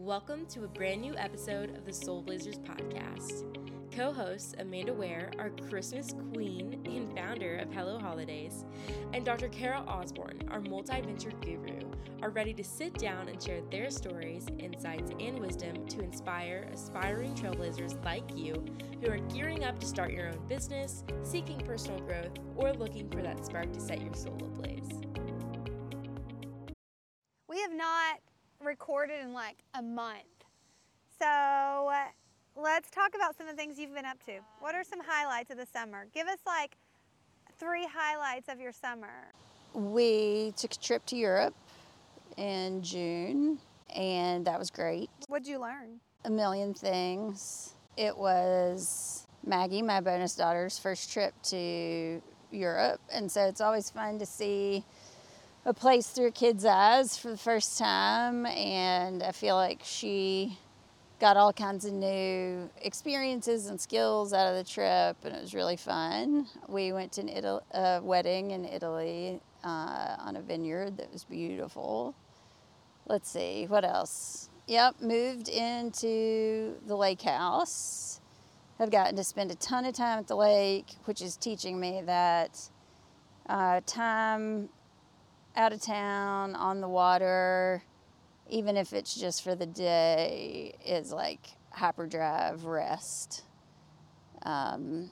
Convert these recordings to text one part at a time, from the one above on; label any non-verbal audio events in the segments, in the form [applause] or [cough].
Welcome to a brand new episode of the Soul Blazers podcast. Co hosts Amanda Ware, our Christmas queen and founder of Hello Holidays, and Dr. Kara Osborne, our multi venture guru, are ready to sit down and share their stories, insights, and wisdom to inspire aspiring trailblazers like you who are gearing up to start your own business, seeking personal growth, or looking for that spark to set your soul ablaze. Recorded in like a month. So uh, let's talk about some of the things you've been up to. What are some highlights of the summer? Give us like three highlights of your summer. We took a trip to Europe in June, and that was great. What'd you learn? A million things. It was Maggie, my bonus daughter's first trip to Europe, and so it's always fun to see a place through kid's eyes for the first time, and I feel like she got all kinds of new experiences and skills out of the trip, and it was really fun. We went to an Italy, a wedding in Italy uh, on a vineyard that was beautiful. Let's see, what else? Yep, moved into the lake house. I've gotten to spend a ton of time at the lake, which is teaching me that uh, time out of town on the water, even if it's just for the day, is like hyperdrive rest. Um,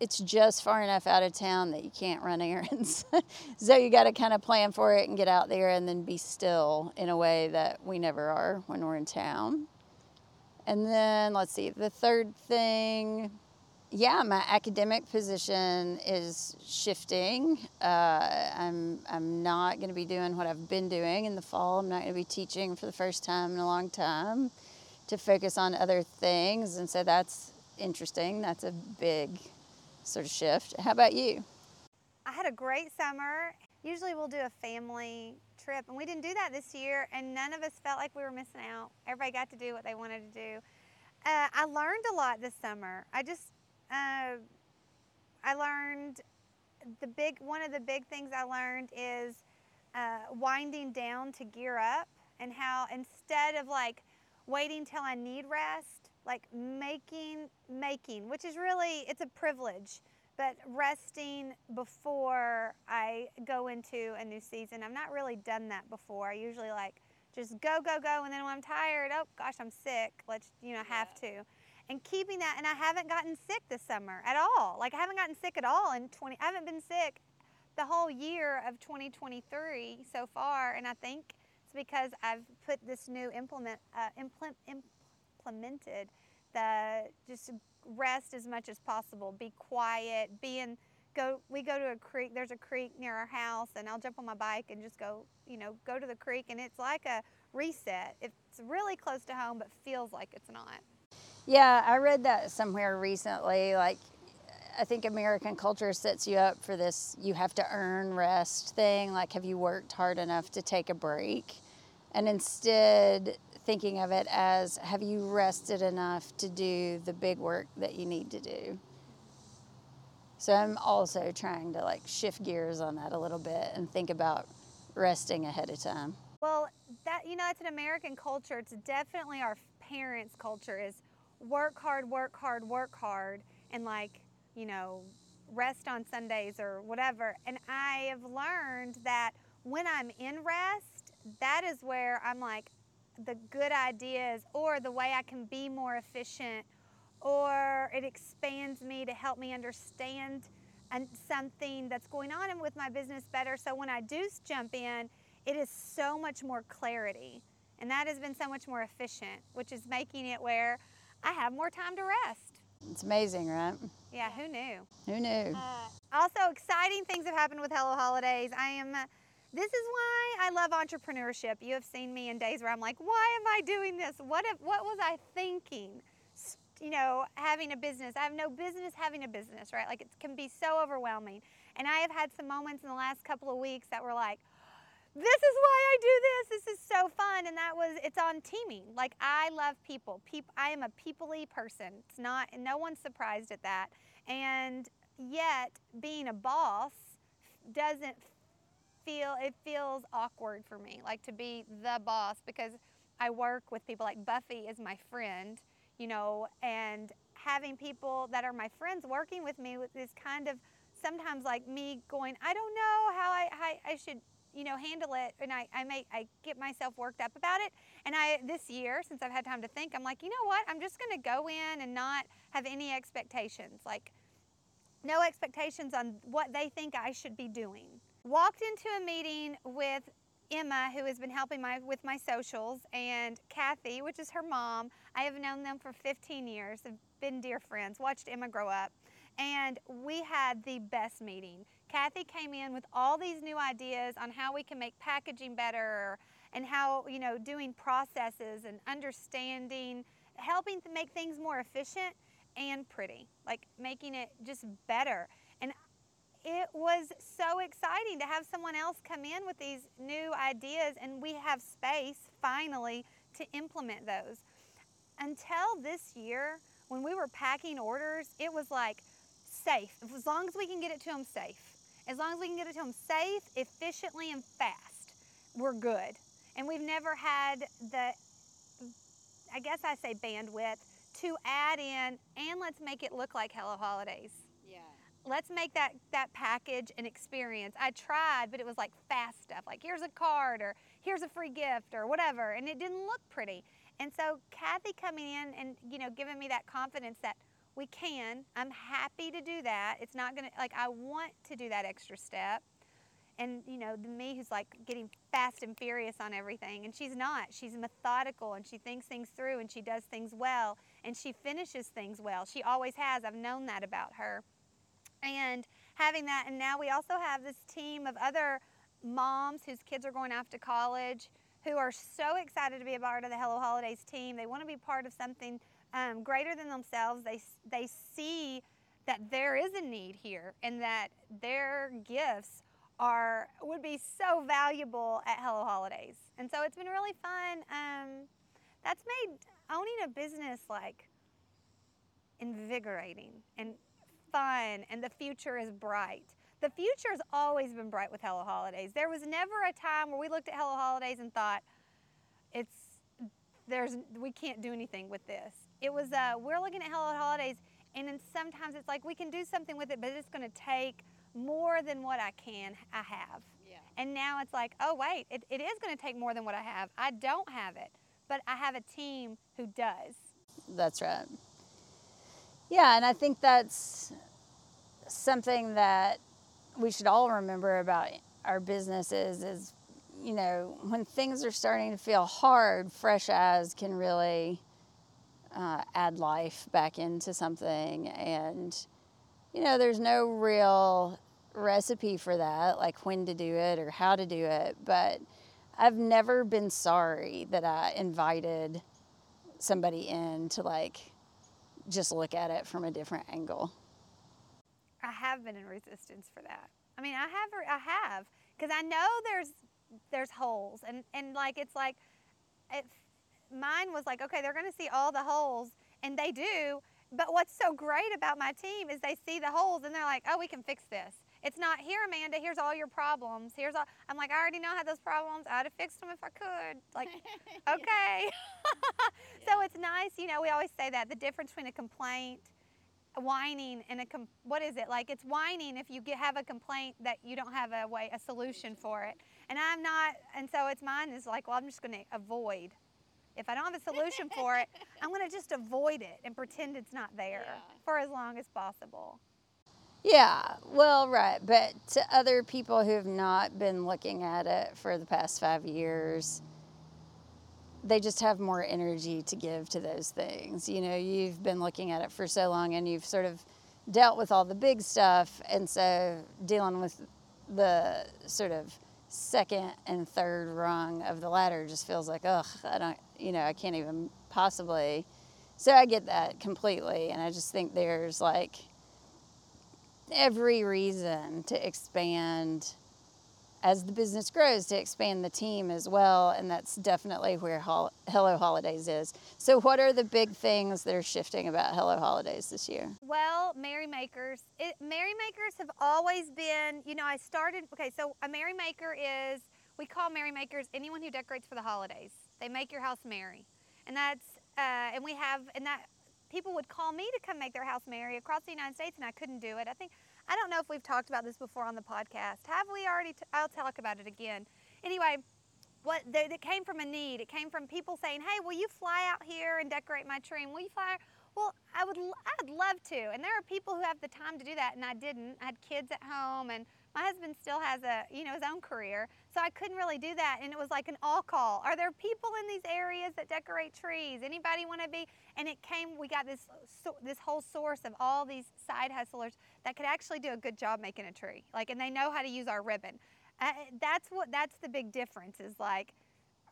it's just far enough out of town that you can't run [laughs] errands. so you got to kind of plan for it and get out there and then be still in a way that we never are when we're in town. And then let's see, the third thing, yeah, my academic position is shifting. Uh, I'm I'm not going to be doing what I've been doing in the fall. I'm not going to be teaching for the first time in a long time. To focus on other things, and so that's interesting. That's a big sort of shift. How about you? I had a great summer. Usually we'll do a family trip, and we didn't do that this year, and none of us felt like we were missing out. Everybody got to do what they wanted to do. Uh, I learned a lot this summer. I just, uh, I learned the big, one of the big things I learned is uh, winding down to gear up, and how instead of like waiting till I need rest, like making, making, which is really, it's a privilege but resting before I go into a new season. I've not really done that before. I usually like just go, go, go, and then when I'm tired, oh gosh, I'm sick. Let's, you know, have to. And keeping that, and I haven't gotten sick this summer at all. Like I haven't gotten sick at all in 20, I haven't been sick the whole year of 2023 so far, and I think it's because I've put this new implement, uh, implement, implemented the just rest as much as possible, be quiet, be in go we go to a creek there's a creek near our house and I'll jump on my bike and just go, you know, go to the creek and it's like a reset. It's really close to home but feels like it's not. Yeah, I read that somewhere recently. Like, I think American culture sets you up for this you have to earn rest thing. Like, have you worked hard enough to take a break? And instead, thinking of it as have you rested enough to do the big work that you need to do? So I'm also trying to like shift gears on that a little bit and think about resting ahead of time. Well, that you know, it's an American culture. It's definitely our parents' culture is work hard, work hard, work hard, and like you know, rest on Sundays or whatever. And I have learned that when I'm in rest, that is where I'm like the good ideas or the way I can be more efficient or it expands me to help me understand and something that's going on with my business better. So when I do jump in, it is so much more clarity. And that has been so much more efficient, which is making it where I have more time to rest. It's amazing, right? Yeah, who knew? Who knew? Uh, also, exciting things have happened with Hello Holidays. I am. Uh, this is why I love entrepreneurship. You have seen me in days where I'm like, why am I doing this? What if, what was I thinking? you know, having a business. I have no business having a business, right? Like it can be so overwhelming. And I have had some moments in the last couple of weeks that were like, this is why I do this. This is so fun. And that was, it's on teaming. Like I love people. Peop, I am a peoply person. It's not, no one's surprised at that. And yet being a boss doesn't feel, it feels awkward for me, like to be the boss because I work with people like Buffy is my friend, you know, and having people that are my friends working with me with this kind of sometimes like me going, I don't know how I, how I should, you know, handle it. And I, I make, I get myself worked up about it. And I, this year, since I've had time to think, I'm like, you know what? I'm just going to go in and not have any expectations. Like, no expectations on what they think I should be doing. Walked into a meeting with Emma, who has been helping my with my socials, and Kathy, which is her mom. I have known them for 15 years, have been dear friends, watched Emma grow up, and we had the best meeting. Kathy came in with all these new ideas on how we can make packaging better and how, you know, doing processes and understanding, helping to make things more efficient and pretty, like making it just better. And it was so exciting to have someone else come in with these new ideas, and we have space finally to implement those. Until this year, when we were packing orders, it was like safe. As long as we can get it to them safe. As long as we can get it to them safe, efficiently, and fast, we're good. And we've never had the, I guess I say bandwidth, to add in and let's make it look like Hello Holidays. Yeah. Let's make that, that package an experience. I tried, but it was like fast stuff, like here's a card or here's a free gift or whatever, and it didn't look pretty. And so Kathy coming in and you know giving me that confidence that we can. I'm happy to do that. It's not gonna like I want to do that extra step. And you know, the me who's like getting fast and furious on everything, and she's not. She's methodical and she thinks things through and she does things well and she finishes things well. She always has. I've known that about her. And having that, and now we also have this team of other moms whose kids are going off to college who are so excited to be a part of the Hello Holidays team. They want to be part of something um, greater than themselves. They, they see that there is a need here and that their gifts are would be so valuable at Hello Holidays. And so it's been really fun. Um, that's made owning a business like invigorating and fun, and the future is bright. The future has always been bright with Hello Holidays. There was never a time where we looked at Hello Holidays and thought, it's there's we can't do anything with this. It was uh, we're looking at Hello Holidays, and then sometimes it's like we can do something with it, but it's going to take more than what I can I have. Yeah. And now it's like, oh wait, it, it is going to take more than what I have. I don't have it, but I have a team who does. That's right. Yeah, and I think that's something that we should all remember about our businesses is, you know, when things are starting to feel hard, fresh eyes can really uh, add life back into something. And, you know, there's no real recipe for that, like when to do it or how to do it. But I've never been sorry that I invited somebody in to like just look at it from a different angle. I have been in resistance for that. I mean, I have, I have, because I know there's there's holes, and and like it's like, it, mine was like, okay, they're going to see all the holes, and they do. But what's so great about my team is they see the holes, and they're like, oh, we can fix this. It's not here, Amanda. Here's all your problems. Here's all. I'm like, I already know how those problems. I'd have fixed them if I could. Like, [laughs] okay. [laughs] so it's nice, you know. We always say that the difference between a complaint whining and a com- what is it like it's whining if you get, have a complaint that you don't have a way a solution for it and i'm not and so it's mine is like well i'm just going to avoid if i don't have a solution for it [laughs] i'm going to just avoid it and pretend it's not there Yeah. for as long as possible Yeah, well, right. But to other people who have not been looking at it for the past five years, they just have more energy to give to those things. You know, you've been looking at it for so long and you've sort of dealt with all the big stuff. And so dealing with the sort of second and third rung of the ladder just feels like, ugh, I don't, you know, I can't even possibly. So I get that completely. And I just think there's like, every reason to expand as the business grows to expand the team as well and that's definitely where Hol- hello holidays is so what are the big things that are shifting about hello holidays this year Well, Merry Makers. It, Merry Makers have always been, you know, I started, okay, so a Merry Maker is, we call Merry Makers anyone who decorates for the holidays. They make your house merry, and that's uh, and we have and that people would call me to come make their house merry across the United States, and I couldn't do it. I think I don't know if we've talked about this before on the podcast. Have we already? I'll talk about it again. Anyway, what that came from a need. It came from people saying, "Hey, will you fly out here and decorate my tree? And will you fly?" Well, I would. I'd love to. And there are people who have the time to do that, and I didn't. I had kids at home, and my husband still has a you know his own career, so I couldn't really do that. And it was like an all call. Are there people in these areas that decorate trees? Anybody want to be? And it came. We got this so, this whole source of all these side hustlers that could actually do a good job making a tree. Like, and they know how to use our ribbon. Uh, that's what that's the big difference is like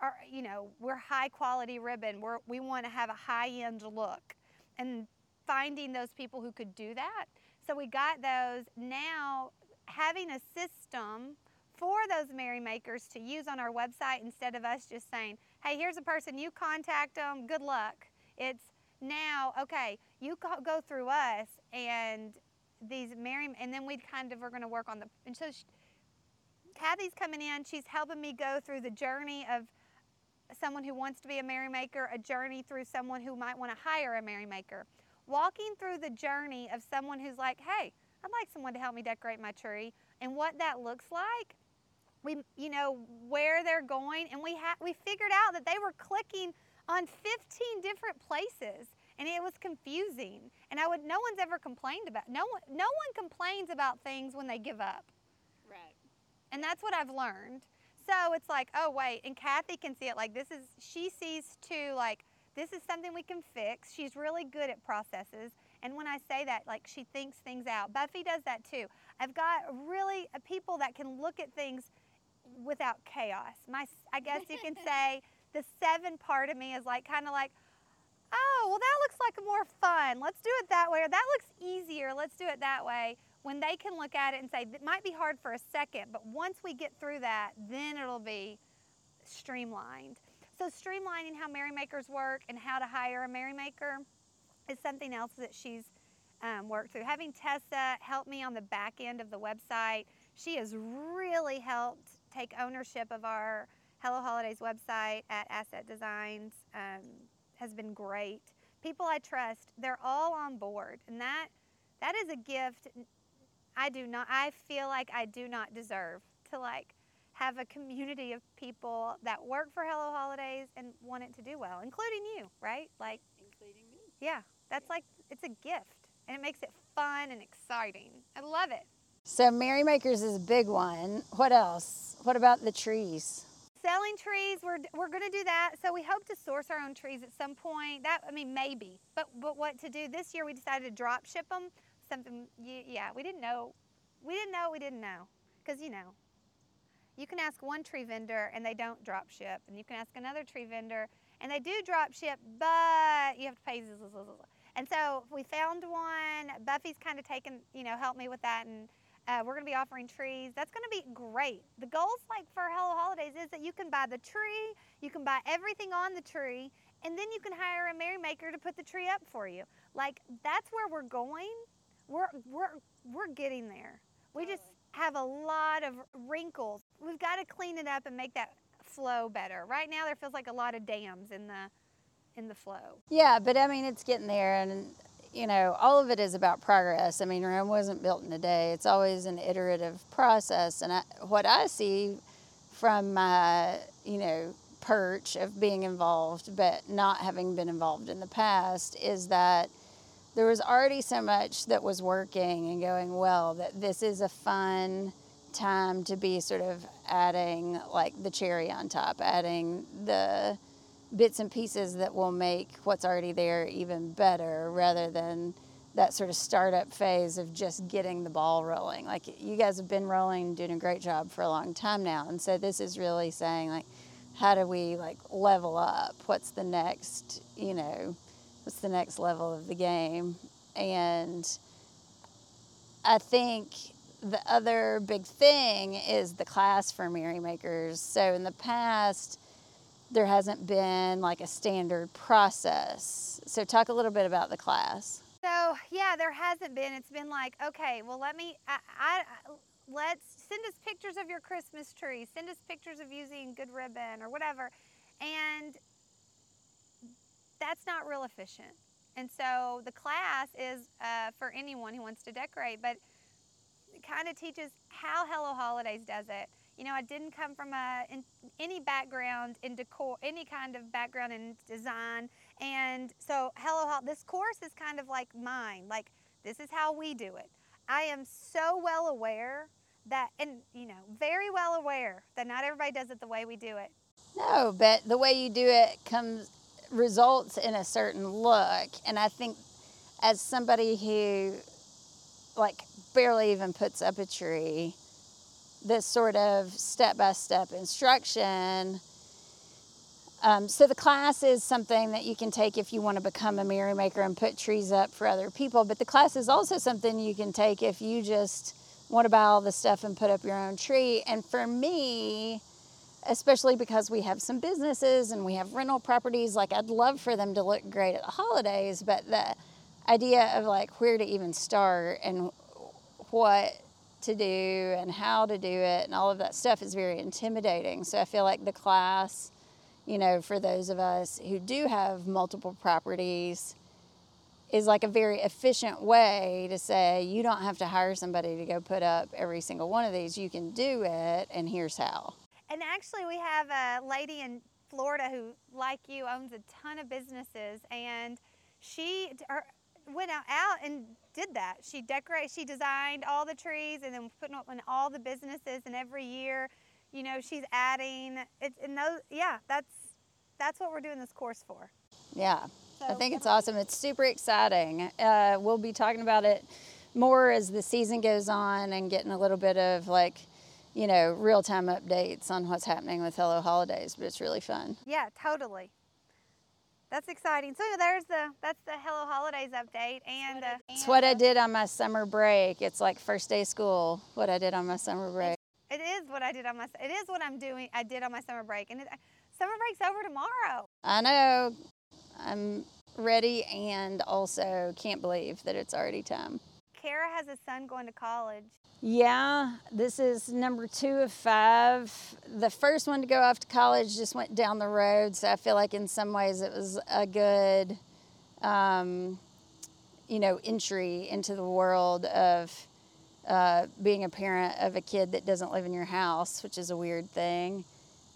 our, you know we're high quality ribbon we're, we want to have a high end look and finding those people who could do that so we got those now having a system for those merry makers to use on our website instead of us just saying hey here's a person you contact them good luck it's now okay you go through us and these merry and then we kind of are going to work on the and so she, Kathy's coming in. She's helping me go through the journey of someone who wants to be a merrymaker, a journey through someone who might want to hire a merrymaker. Walking through the journey of someone who's like, hey, I'd like someone to help me decorate my tree, and what that looks like. We, you know, where they're going, and we had we figured out that they were clicking on 15 different places, and it was confusing. And I would, no one's ever complained about. No one, no one complains about things when they give up. Right and that's what I've learned. So it's like, oh, wait. And Kathy can see it like this is, she sees too, like, this is something we can fix. She's really good at processes. And when I say that, like, she thinks things out. Buffy does that too. I've got really uh, people that can look at things without chaos. My, I guess you can say [laughs] the seven part of me is like, kind of like, oh, well, that looks like more fun. Let's do it that way. Or that looks easier. Let's do it that way when they can look at it and say, it might be hard for a second, but once we get through that, then it'll be streamlined. So, streamlining how merrymakers work and how to hire a merrymaker is something else that she's um, worked through. Having Tessa help me on the back end of the website, she has really helped take ownership of our Hello Holidays website at Asset Designs. Um, has been great. People I trust, they're all on board, and that that is a gift I do not, I feel like I do not deserve to like have a community of people that work for Hello Holidays and want it to do well, including you, right? Like, including me. Yeah, that's like, it's a gift and it makes it fun and exciting. I love it. So, Merrymakers is a big one. What else? What about the trees? Selling trees, we're, we're going to do that. So we hope to source our own trees at some point. That I mean, maybe. But but what to do this year? We decided to drop ship them something, yeah, we didn't know. We didn't know we didn't know. Because, you know, you can ask one tree vendor and they don't drop ship. And you can ask another tree vendor and they do drop ship, but you have to pay. And so we found one. Buffy's kind of taken, you know, helped me with that. And uh, we're going to be offering trees. That's going to be great. The goals, like for Hello Holidays, is that you can buy the tree, you can buy everything on the tree, and then you can hire a merrymaker to put the tree up for you. Like, that's where we're going we're we're we're getting there. We just have a lot of wrinkles. We've got to clean it up and make that flow better. Right now there feels like a lot of dams in the in the flow. Yeah, but I mean it's getting there and you know, all of it is about progress. I mean, Rome wasn't built in a day. It's always an iterative process and I, what I see from my, you know, perch of being involved but not having been involved in the past is that there was already so much that was working and going well that this is a fun time to be sort of adding like the cherry on top, adding the bits and pieces that will make what's already there even better rather than that sort of startup phase of just getting the ball rolling. Like you guys have been rolling, doing a great job for a long time now. And so this is really saying like how do we like level up? What's the next, you know, what's the next level of the game. And I think the other big thing is the class for merrymakers. So in the past, there hasn't been like a standard process. So talk a little bit about the class. So yeah, there hasn't been. It's been like, okay, well let me, I, I let's send us pictures of your Christmas tree. Send us pictures of using good ribbon or whatever. And that's not real efficient. And so the class is uh, for anyone who wants to decorate, but it kind of teaches how Hello Holidays does it. You know, I didn't come from a in, any background in decor, any kind of background in design, and so Hello this course is kind of like mine. Like this is how we do it. I am so well aware that, and you know, very well aware that not everybody does it the way we do it. No, but the way you do it comes results in a certain look, and I think as somebody who like barely even puts up a tree, this sort of step by step instruction. Um, so the class is something that you can take if you want to become a merrymaker and put trees up for other people. But the class is also something you can take if you just want to buy all the stuff and put up your own tree. And for me, especially because we have some businesses and we have rental properties, like I'd love for them to look great at the holidays, but the idea of like where to even start and what to do and how to do it and all of that stuff is very intimidating. So I feel like the class, you know, for those of us who do have multiple properties, is like a very efficient way to say you don't have to hire somebody to go put up every single one of these. You can do it, and here's how. And actually, we have a lady in Florida who, like you, owns a ton of businesses, and she went out, and did that. She decorated, she designed all the trees and then putting up in all the businesses. And every year, you know, she's adding. It's and those, yeah, that's that's what we're doing this course for. Yeah, so, I think it's awesome. It's super exciting. Uh, we'll be talking about it more as the season goes on and getting a little bit of like you know, real time updates on what's happening with Hello Holidays, but it's really fun. Yeah, totally. That's exciting. So there's the that's the Hello Holidays update, and uh, it's what I did on my summer break. It's like first day of school. What I did on my summer break. It is what I did on my. It is what I'm doing. I did on my summer break, and it, summer break's over tomorrow. I know. I'm ready, and also can't believe that it's already time. Kara has a son going to college. Yeah, this is number two of five. The first one to go off to college just went down the road, so I feel like in some ways it was a good, um, you know, entry into the world of uh, being a parent of a kid that doesn't live in your house, which is a weird thing.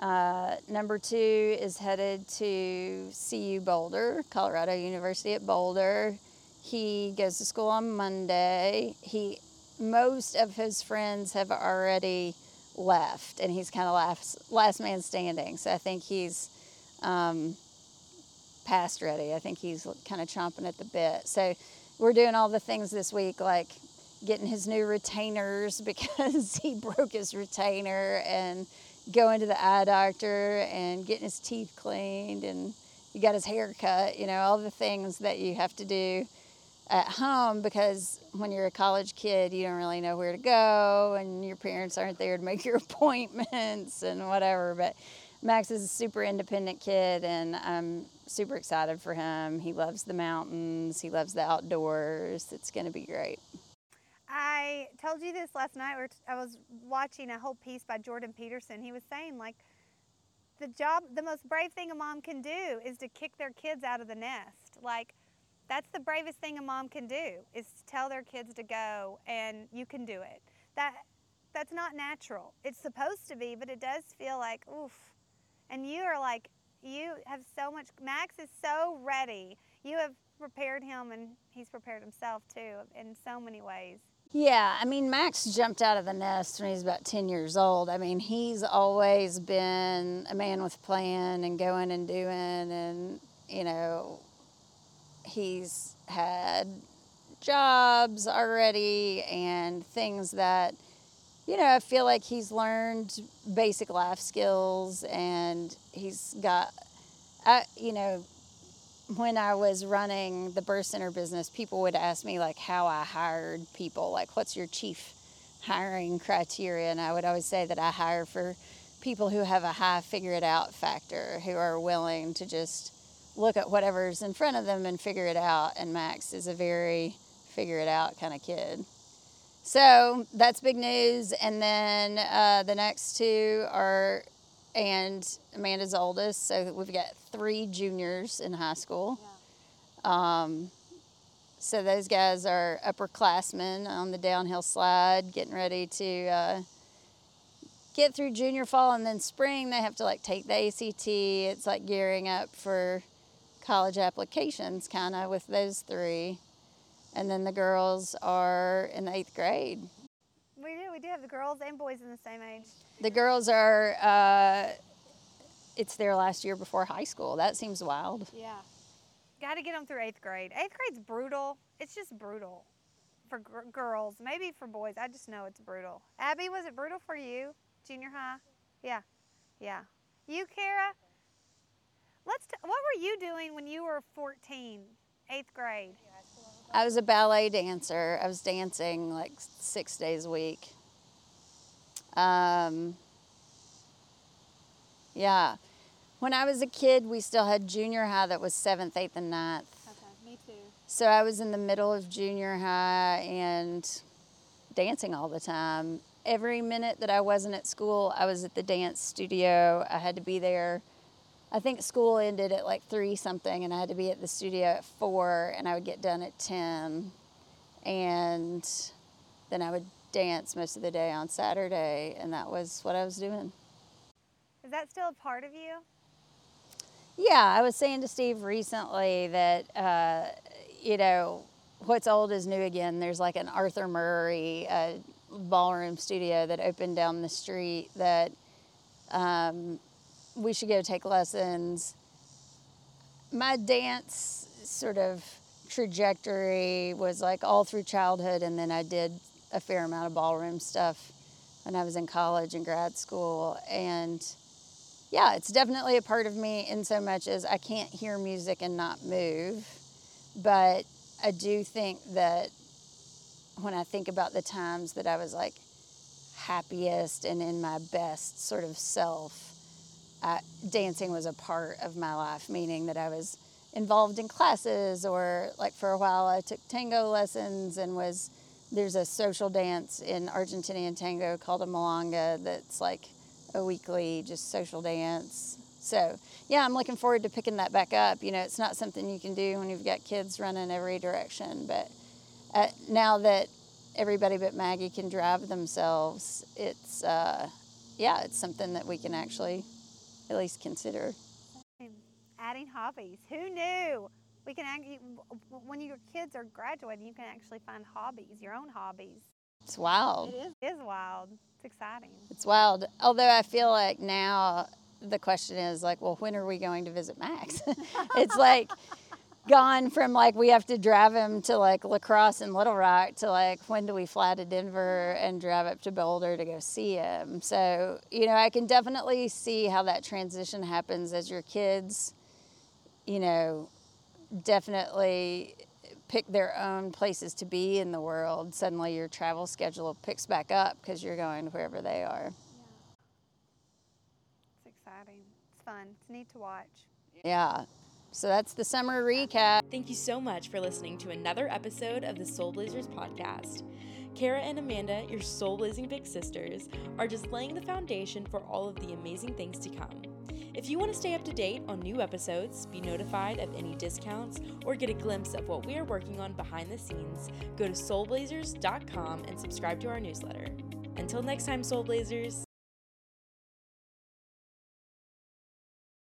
Uh, number two is headed to CU Boulder, Colorado University at Boulder. He goes to school on Monday. He most of his friends have already left, and he's kind of last last man standing. So I think he's um, past ready. I think he's kind of chomping at the bit. So we're doing all the things this week, like getting his new retainers [laughs] because he broke his retainer, and going to the eye doctor, and getting his teeth cleaned, and he got his hair cut. You know, all the things that you have to do at home because when you're a college kid, you don't really know where to go, and your parents aren't there to make your [laughs] appointments and whatever. But Max is a super independent kid, and I'm super excited for him. He loves the mountains, he loves the outdoors. It's going to be great. I told you this last night. I was watching a whole piece by Jordan Peterson. He was saying, like, the job, the most brave thing a mom can do is to kick their kids out of the nest. Like, that's the bravest thing a mom can do is tell their kids to go and you can do it. That that's not natural. It's supposed to be, but it does feel like oof. And you are like you have so much Max is so ready. You have prepared him and he's prepared himself too in so many ways. Yeah, I mean, Max jumped out of the nest when he was about 10 years old. I mean, he's always been a man with plan and going and doing and, you know, he's had jobs already and things that you know, I feel like he's learned basic life skills and he's got, I, you know, when I was running the birth center business, people would ask me like how I hired people, like what's your chief hiring criteria? And I would always say that I hire for people who have a high figure it out factor, who are willing to just look at whatever's in front of them and figure it out. And Max is a very figure it out kind of kid. So that's big news. And then uh, the next two are and Amanda's oldest. So we've got three juniors in high school. Yeah. Um, so those guys are upperclassmen on the downhill slide, getting ready to uh, get through junior fall, and then spring they have to like take the ACT. It's like gearing up for college applications, kind of with those three. And then the girls are in the eighth grade. We do. We do have the girls and boys in the same age. The girls are. Uh, it's their last year before high school. That seems wild. Yeah. Got to get them through eighth grade. Eighth grade's brutal. It's just brutal for gr- girls. Maybe for boys. I just know it's brutal. Abby, was it brutal for you? Junior high? Yeah. Yeah. You, Kara? Let's. T- what were you doing when you were 14, eighth grade? I was a ballet dancer. I was dancing like six days a week. Um, yeah. When I was a kid, we still had junior high that was seventh, eighth, and ninth. Okay, me too. So I was in the middle of junior high and dancing all the time. Every minute that I wasn't at school, I was at the dance studio. I had to be there. I think school ended at like three something, and I had to be at the studio at four, and I would get done at 10. And then I would dance most of the day on Saturday, and that was what I was doing. Is that still a part of you? Yeah, I was saying to Steve recently that, uh, you know, what's old is new again. There's like an Arthur Murray uh, ballroom studio that opened down the street that um, we should go take lessons. My dance sort of trajectory was like all through childhood, and then I did a fair amount of ballroom stuff when I was in college and grad school. And yeah, it's definitely a part of me in so much as I can't hear music and not move. But I do think that when I think about the times that I was like happiest and in my best sort of self, I, dancing was a part of my life, meaning that I was involved in classes or like for a while I took tango lessons and was there's a social dance in Argentinian tango called a milonga that's like a weekly just social dance. So, yeah, I'm looking forward to picking that back up. You know, it's not something you can do when you've got kids running every direction, but uh, now that everybody but Maggie can drive themselves, it's, uh, yeah, it's something that we can actually at least consider. Adding hobbies. Who knew? We can act, when your kids are graduating, you can actually find hobbies, your own hobbies. It's wild. It is, it is wild. It's exciting. It's wild. Although I feel like now the question is like, well, when are we going to visit Max? [laughs] it's like gone from like we have to drive him to like lacrosse and Little Rock to like when do we fly to Denver and drive up to Boulder to go see him. So, you know, I can definitely see how that transition happens as your kids, you know, definitely pick their own places to be in the world. Suddenly your travel schedule picks back up because you're going wherever they are. It's exciting. It's fun. It's neat to watch. Yeah. So that's the summer recap. Thank you so much for listening to another episode of the Soul Blazers podcast. Kara and Amanda, your soul blazing big sisters, are just laying the foundation for all of the amazing things to come. If you want to stay up to date on new episodes, be notified of any discounts, or get a glimpse of what we are working on behind the scenes, go to soulblazers.com and subscribe to our newsletter. Until next time, Soul Blazers.